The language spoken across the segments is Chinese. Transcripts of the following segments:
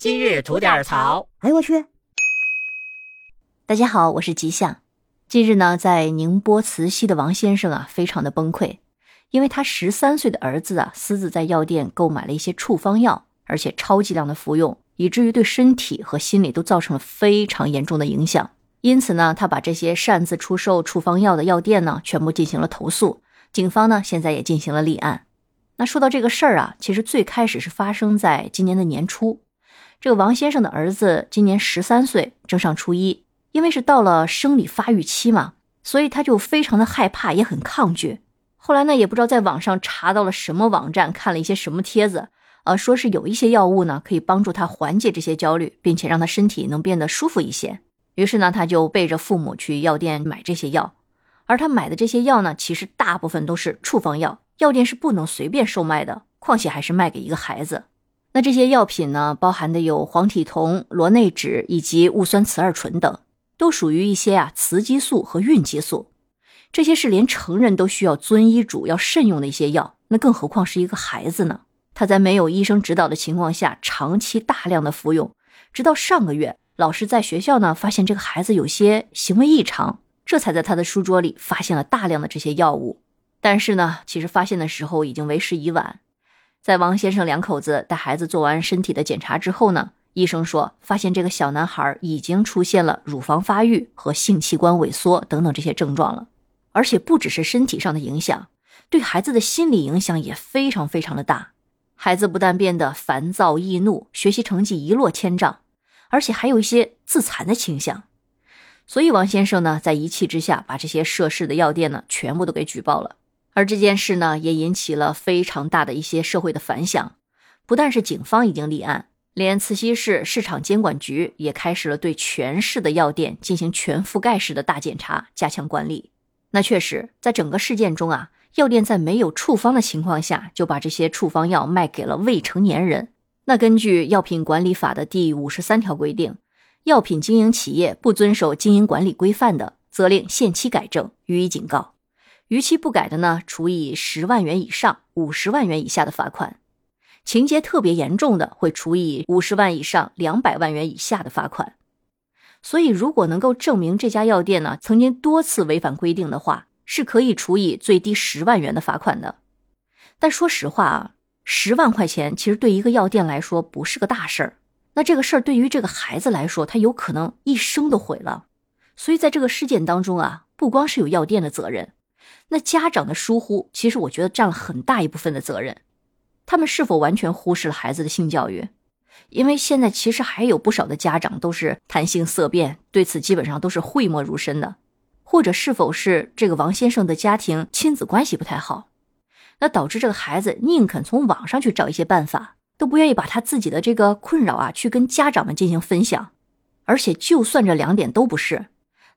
今日吐点槽。哎呦我去！大家好，我是吉祥。近日呢，在宁波慈溪的王先生啊，非常的崩溃，因为他十三岁的儿子啊，私自在药店购买了一些处方药，而且超剂量的服用，以至于对身体和心理都造成了非常严重的影响。因此呢，他把这些擅自出售处方药的药店呢，全部进行了投诉。警方呢，现在也进行了立案。那说到这个事儿啊，其实最开始是发生在今年的年初。这个王先生的儿子今年十三岁，正上初一。因为是到了生理发育期嘛，所以他就非常的害怕，也很抗拒。后来呢，也不知道在网上查到了什么网站，看了一些什么帖子，呃，说是有一些药物呢，可以帮助他缓解这些焦虑，并且让他身体能变得舒服一些。于是呢，他就背着父母去药店买这些药。而他买的这些药呢，其实大部分都是处方药，药店是不能随便售卖的，况且还是卖给一个孩子。那这些药品呢，包含的有黄体酮、螺内酯以及戊酸雌二醇等。都属于一些啊雌激素和孕激素，这些是连成人都需要遵医嘱要慎用的一些药，那更何况是一个孩子呢？他在没有医生指导的情况下，长期大量的服用，直到上个月，老师在学校呢发现这个孩子有些行为异常，这才在他的书桌里发现了大量的这些药物。但是呢，其实发现的时候已经为时已晚，在王先生两口子带孩子做完身体的检查之后呢。医生说，发现这个小男孩已经出现了乳房发育和性器官萎缩等等这些症状了，而且不只是身体上的影响，对孩子的心理影响也非常非常的大。孩子不但变得烦躁易怒，学习成绩一落千丈，而且还有一些自残的倾向。所以王先生呢，在一气之下把这些涉事的药店呢全部都给举报了。而这件事呢，也引起了非常大的一些社会的反响，不但是警方已经立案。连慈溪市市场监管局也开始了对全市的药店进行全覆盖式的大检查，加强管理。那确实，在整个事件中啊，药店在没有处方的情况下，就把这些处方药卖给了未成年人。那根据药品管理法的第五十三条规定，药品经营企业不遵守经营管理规范的，责令限期改正，予以警告；逾期不改的呢，处以十万元以上五十万元以下的罚款。情节特别严重的，会处以五十万以上两百万元以下的罚款。所以，如果能够证明这家药店呢曾经多次违反规定的话，是可以处以最低十万元的罚款的。但说实话啊，十万块钱其实对一个药店来说不是个大事儿。那这个事儿对于这个孩子来说，他有可能一生都毁了。所以，在这个事件当中啊，不光是有药店的责任，那家长的疏忽，其实我觉得占了很大一部分的责任。他们是否完全忽视了孩子的性教育？因为现在其实还有不少的家长都是谈性色变，对此基本上都是讳莫如深的。或者是否是这个王先生的家庭亲子关系不太好，那导致这个孩子宁肯从网上去找一些办法，都不愿意把他自己的这个困扰啊去跟家长们进行分享。而且就算这两点都不是，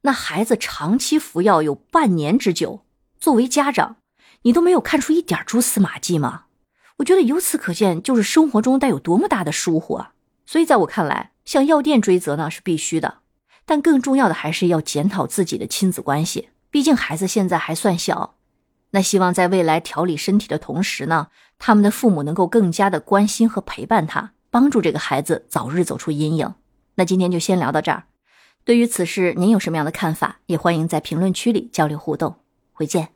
那孩子长期服药有半年之久，作为家长，你都没有看出一点蛛丝马迹吗？我觉得由此可见，就是生活中带有多么大的疏忽啊！所以在我看来，向药店追责呢是必须的，但更重要的还是要检讨自己的亲子关系。毕竟孩子现在还算小，那希望在未来调理身体的同时呢，他们的父母能够更加的关心和陪伴他，帮助这个孩子早日走出阴影。那今天就先聊到这儿。对于此事，您有什么样的看法？也欢迎在评论区里交流互动。回见。